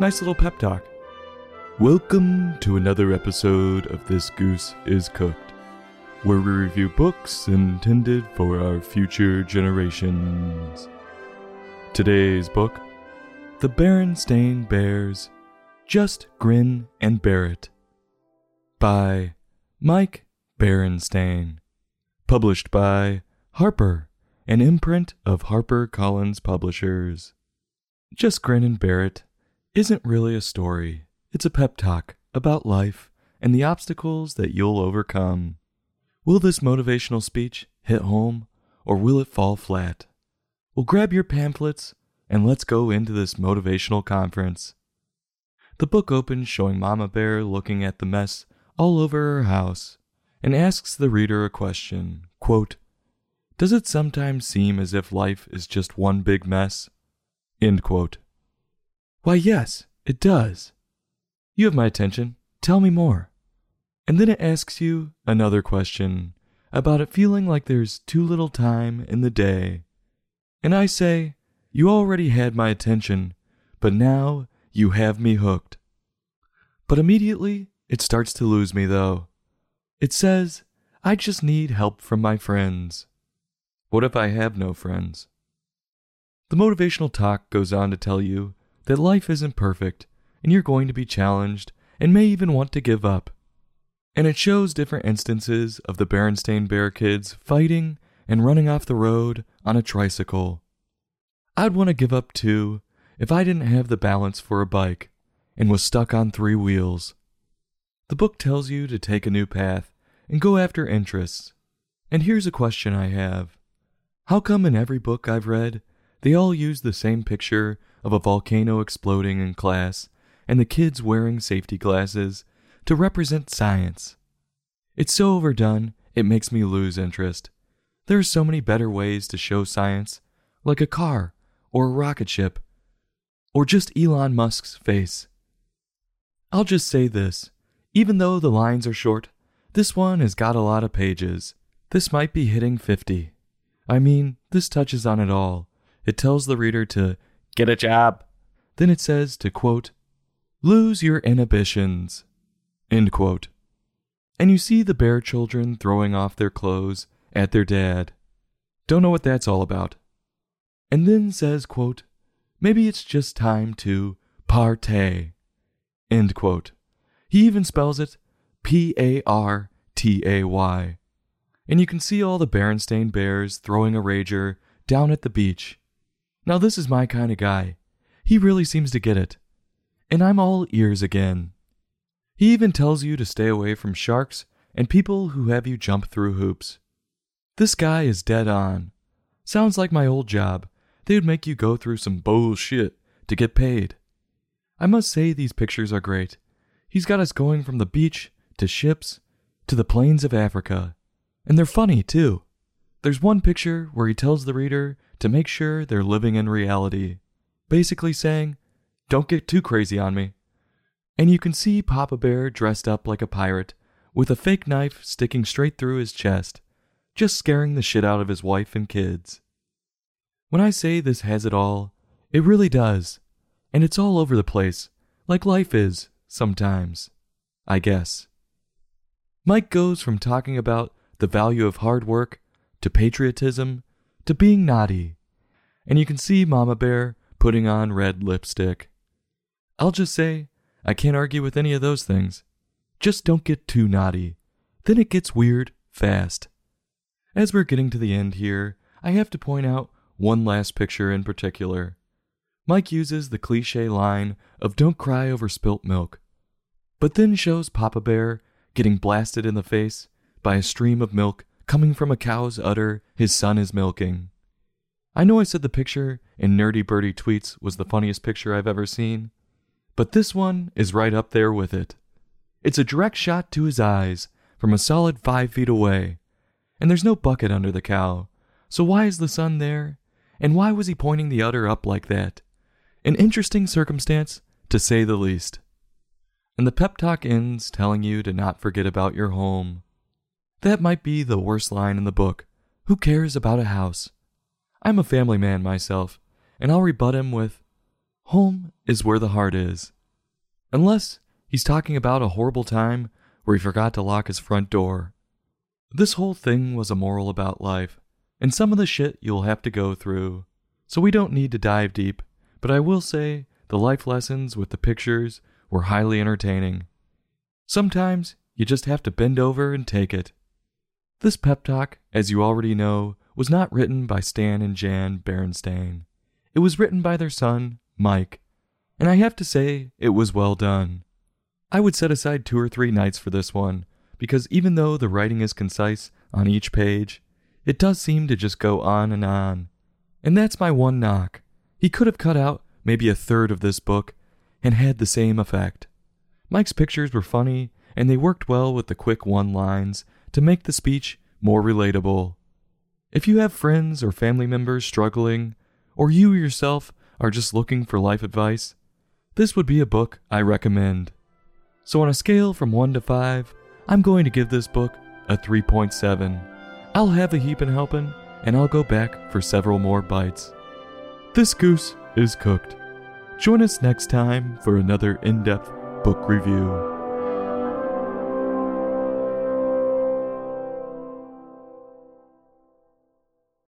Nice little pep talk. Welcome to another episode of This Goose is Cooked, where we review books intended for our future generations. Today's book The Berenstain Bears Just Grin and Bear It by Mike Berenstain. Published by Harper, an imprint of Harper Collins Publishers. Just Grin and Bear It isn't really a story, it's a pep talk about life and the obstacles that you'll overcome. Will this motivational speech hit home or will it fall flat? Well, grab your pamphlets and let's go into this motivational conference. The book opens showing Mama Bear looking at the mess all over her house and asks the reader a question quote, Does it sometimes seem as if life is just one big mess? End quote. Why, yes, it does. You have my attention. Tell me more. And then it asks you another question about it feeling like there's too little time in the day. And I say, You already had my attention, but now you have me hooked. But immediately it starts to lose me, though. It says, I just need help from my friends. What if I have no friends? The motivational talk goes on to tell you that life isn't perfect and you're going to be challenged and may even want to give up. And it shows different instances of the Berenstain Bear kids fighting and running off the road on a tricycle. I'd want to give up too if I didn't have the balance for a bike and was stuck on three wheels. The book tells you to take a new path and go after interests. And here's a question I have How come in every book I've read, they all use the same picture of a volcano exploding in class and the kids wearing safety glasses to represent science? It's so overdone, it makes me lose interest. There are so many better ways to show science, like a car or a rocket ship, or just Elon Musk's face. I'll just say this even though the lines are short, this one has got a lot of pages. This might be hitting 50. I mean, this touches on it all. It tells the reader to get a job. Then it says to quote, lose your inhibitions. End quote. And you see the bear children throwing off their clothes at their dad. Don't know what that's all about. And then says, quote, maybe it's just time to partay. End quote. He even spells it P A R T A Y. And you can see all the Berenstain Bears throwing a rager down at the beach. Now, this is my kind of guy. He really seems to get it. And I'm all ears again. He even tells you to stay away from sharks and people who have you jump through hoops. This guy is dead on. Sounds like my old job. They would make you go through some bullshit to get paid. I must say, these pictures are great. He's got us going from the beach to ships to the plains of Africa. And they're funny, too. There's one picture where he tells the reader to make sure they're living in reality, basically saying, Don't get too crazy on me. And you can see Papa Bear dressed up like a pirate, with a fake knife sticking straight through his chest, just scaring the shit out of his wife and kids. When I say this has it all, it really does. And it's all over the place, like life is sometimes, I guess. Mike goes from talking about the value of hard work to patriotism to being naughty, and you can see Mama Bear putting on red lipstick. I'll just say, I can't argue with any of those things. Just don't get too naughty. Then it gets weird fast. As we're getting to the end here, I have to point out one last picture in particular. Mike uses the cliche line of don't cry over spilt milk, but then shows Papa Bear getting blasted in the face by a stream of milk coming from a cow's udder his son is milking. I know I said the picture in Nerdy Birdy Tweets was the funniest picture I've ever seen, but this one is right up there with it. It's a direct shot to his eyes from a solid five feet away, and there's no bucket under the cow, so why is the son there? And why was he pointing the udder up like that? An interesting circumstance, to say the least. And the pep talk ends telling you to not forget about your home. That might be the worst line in the book. Who cares about a house? I'm a family man myself, and I'll rebut him with home is where the heart is. Unless he's talking about a horrible time where he forgot to lock his front door. This whole thing was a moral about life, and some of the shit you'll have to go through. So we don't need to dive deep, but I will say the life lessons with the pictures were highly entertaining. Sometimes you just have to bend over and take it. This pep talk, as you already know, was not written by Stan and Jan Berenstain. It was written by their son, Mike, and I have to say it was well done. I would set aside two or three nights for this one, because even though the writing is concise on each page, it does seem to just go on and on. And that's my one knock. He could have cut out maybe a third of this book and had the same effect. Mike's pictures were funny, and they worked well with the quick one lines to make the speech more relatable. If you have friends or family members struggling, or you yourself are just looking for life advice, this would be a book I recommend. So, on a scale from 1 to 5, I'm going to give this book a 3.7. I'll have a heap and helping, and I'll go back for several more bites. This goose is cooked. Join us next time for another in depth book review.